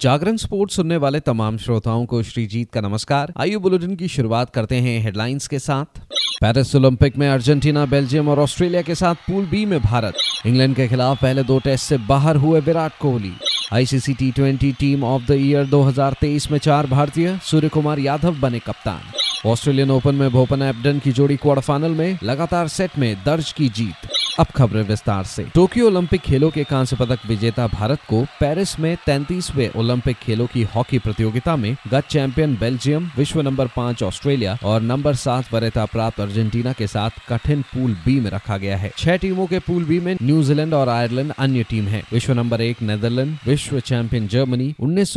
जागरण sports सुनने वाले तमाम श्रोताओं को श्रीजीत का नमस्कार। आइए बुलेटिन की शुरुआत करते हैं हेडलाइंस के साथ। पेरिस ओलंपिक में अर्जेंटीना, बेल्जियम और ऑस्ट्रेलिया के साथ पूल बी में भारत। इंग्लैंड के खिलाफ पहले दो टेस्ट से बाहर हुए Virat Kohli. ICC T twenty team of the year 2023 में चार भारतीय सूर्य कुमार यादव बने कप्तान। ऑस्ट्रेलियन ओपन में भोपन एबडन की जोड़ी क्वार्टर फाइनल में लगातार सेट में दर्ज की जीत। अब खबरें विस्तार से। टोक्यो ओलंपिक खेलों के कांस्य पदक विजेता भारत को पेरिस में तैतीसवे ओलंपिक खेलों की हॉकी प्रतियोगिता में गत चैंपियन बेल्जियम, विश्व नंबर पाँच ऑस्ट्रेलिया और नंबर सात वरीयता प्राप्त अर्जेंटीना के साथ कठिन पूल बी में रखा गया है। छह टीमों के पूल बी में न्यूजीलैंड और आयरलैंड अन्य टीम है। विश्व नंबर एक नेदरलैंड, विश्व चैंपियन जर्मनी, उन्नीस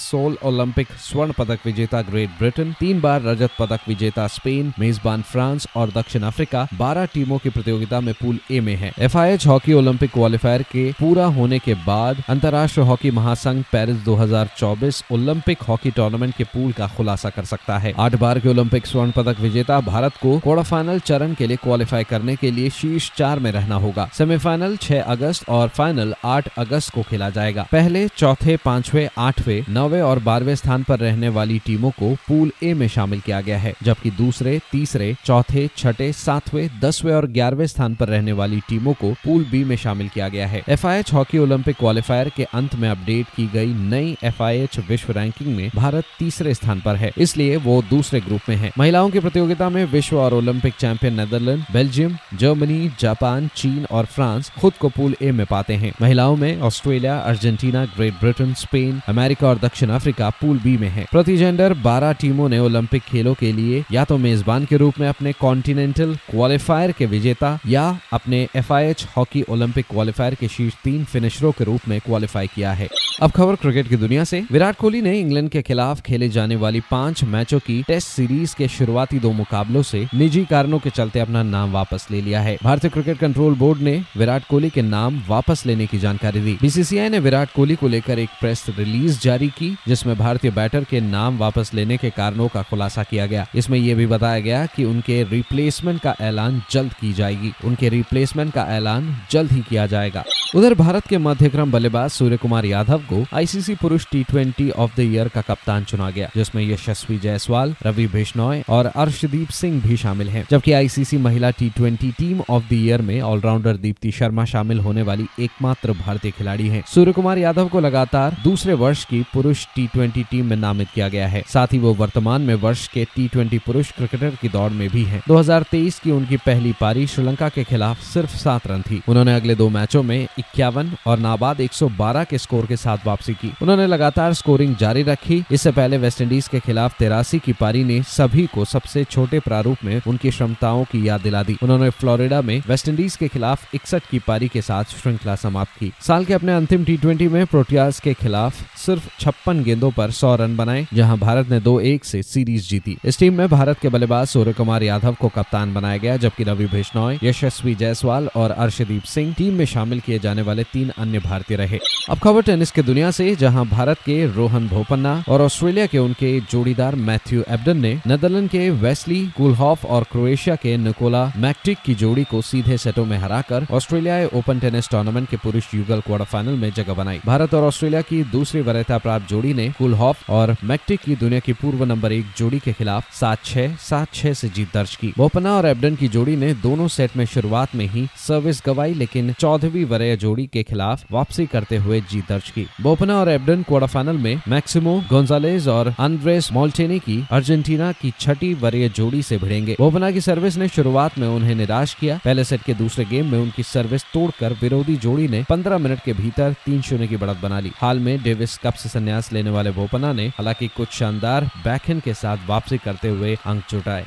सोल ओलंपिक स्वर्ण पदक विजेता ग्रेट ब्रिटेन, तीन बार रजत पदक विजेता स्पेन, मेजबान फ्रांस और दक्षिण अफ्रीका, बारह टीमों की प्रतियोगिता में पूल ए में है। एफआईएच हॉकी ओलंपिक क्वालिफायर के पूरा होने के बाद अंतर्राष्ट्रीय हॉकी महासंघ पेरिस 2024 ओलंपिक हॉकी टूर्नामेंट के पूल का खुलासा कर सकता है। आठ बार के ओलंपिक स्वर्ण पदक विजेता भारत को क्वार्टर फाइनल चरण के लिए क्वालिफाई करने के लिए शीर्ष चार में रहना होगा। सेमीफाइनल 6 अगस्त और फाइनल 8 अगस्त को खेला जाएगा। पहले, चौथे, पांचवे, आठवें, नौवे और बारहवें स्थान पर रहने वाली टीमों को पूल ए में शामिल किया गया है, जबकि दूसरे, तीसरे, चौथे, छठे, सातवें, दसवें और ग्यारहवें स्थान पर रहने वाली टीमों को पूल बी में शामिल किया गया है। एफआईएच हॉकी ओलंपिक क्वालिफायर के अंत में अपडेट की गई नई एफआईएच विश्व रैंकिंग में भारत तीसरे स्थान पर है। इसलिए वो दूसरे ग्रुप में है। महिलाओं की प्रतियोगिता में विश्व और Olympic champion Netherland, Belgium, Germany, Japan, चीन और फ्रांस खुद को पूल ए में पाते हैं। महिलाओं में Australia, Argentina, Great Britain, Spain, America और दक्षिण अफ्रीका पूल बी में है। प्रति जेंडर बारह टीमों ने ओलंपिक खेलों के लिए या तो मेजबान के रूप में अपने कॉन्टिनेंटल क्वालिफायर के विजेता या अपने एफआईएच हॉकी ओलंपिक क्वालिफायर के शीर्ष तीन फिनिशरों के रूप में क्वालिफाई किया है। अब खबर क्रिकेट की दुनिया से। विराट कोहली ने इंग्लैंड के खिलाफ खेले जाने वाली पाँच मैचों की टेस्ट सीरीज़ के शुरुआती दो मुकाबलों से निजी कारणों के चलते अपना नाम वापस ले लिया है। भारतीय क्रिकेट कंट्रोल बोर्ड ने विराट कोहली के नाम वापस लेने की जानकारी दी। बीसीसीआई ने विराट कोहली को लेकर एक प्रेस रिलीज़ जारी की, जिसमें भारतीय बैटर के नाम वापस लेने के कारणों का खुलासा किया गया। इसमें यह भी बताया गया की उनके रिप्लेसमेंट का ऐलान जल्द की जाएगी। उनके रिप्लेसमेंट का ऐलान जल्द ही किया जाएगा। उधर भारत के मध्यक्रम बल्लेबाज सूर्य कुमार यादव को आईसीसी पुरुष T twenty of the year का कप्तान चुना गया, जिसमें यशस्वी जायसवाल, रवि बिश्नोय और अर्शदीप सिंह भी शामिल हैं, जबकि आईसीसी महिला T twenty team of the year में ऑलराउंडर दीप्ति शर्मा शामिल होने वाली एकमात्र भारतीय खिलाड़ी है। सूर्य कुमार यादव को लगातार दूसरे वर्ष की पुरुष टी ट्वेंटी टीम में नामित किया गया है, साथ ही वो वर्तमान में वर्ष के टी ट्वेंटी पुरुष क्रिकेटर की दौड़ में भी है। दो हज़ार तेईस की उनकी पहली पारी श्रीलंका के खिलाफ सिर्फ़ सात रन थी। उन्होंने अगले दो मैचों में इक्यावन और नाबाद 112 के स्कोर के साथ वापसी की। उन्होंने लगातार स्कोरिंग जारी रखी। इससे पहले वेस्टइंडीज के खिलाफ तेरासी की पारी ने सभी को सबसे छोटे प्रारूप में उनकी क्षमताओं की याद दिला दी। उन्होंने फ्लोरिडा में वेस्टइंडीज के खिलाफ इकसठ की पारी के साथ श्रृंखला समाप्त की। साल के अपने अंतिम टी में प्रोटियाज के खिलाफ सिर्फ़ छप्पन गेंदों पर सौ रन बनाए, जहाँ भारत ने दो एक से सीरीज़ जीती। इस टीम में भारत के बल्लेबाज सूर्य कुमार यादव को कप्तान बनाया गया, जबकि रवि बिश्नोय यशस्वी जायसवाल और अर्शदीप सिंह टीम में शामिल किए जाने वाले तीन अन्य भारतीय रहे। अब खबर टेनिस के दुनिया से, जहाँ भारत के रोहन भोपन्ना और ऑस्ट्रेलिया के उनके जोड़ीदार मैथ्यू एबडन ने नेदरलैंड के वेस्ली, कुलहॉफ और क्रोएशिया के निकोला मैक्टिक की जोड़ी को सीधे सेटों में हराकर ऑस्ट्रेलिया ओपन टेनिस टूर्नामेंट के पुरुष युगल क्वार्टर फाइनल में जगह बनाई। भारत और ऑस्ट्रेलिया की दूसरी वरीयता प्राप्त जोड़ी ने कुलहॉफ और मैक्टिक की दुनिया की पूर्व नंबर एक जोड़ी के खिलाफ सात छह सात छह से जीत दर्ज की। बोपन्ना और एबडन की जोड़ी ने दोनों सेट में शुरुआत में ही सर्विस गवाई, लेकिन चौदहवीं वरीय जोड़ी के खिलाफ वापसी करते हुए जीत दर्ज की। बोपना और एबडन क्वार्टर फाइनल में मैक्सिमो गोन्जालेज और अंद्रेस मोल्टेनी की अर्जेंटीना की छठी वरीय जोड़ी से भिड़ेंगे। बोपना की सर्विस ने शुरुआत में उन्हें निराश किया। पहले सेट के दूसरे गेम में उनकी सर्विस तोड़कर विरोधी जोड़ी ने 15 मिनट के भीतर तीन शून्य की बढ़त बना ली। हाल में डेविस कप से संन्यास लेने वाले बोपना ने हालाँकि कुछ शानदार बैकहैंड के साथ वापसी करते हुए अंक जुटाए।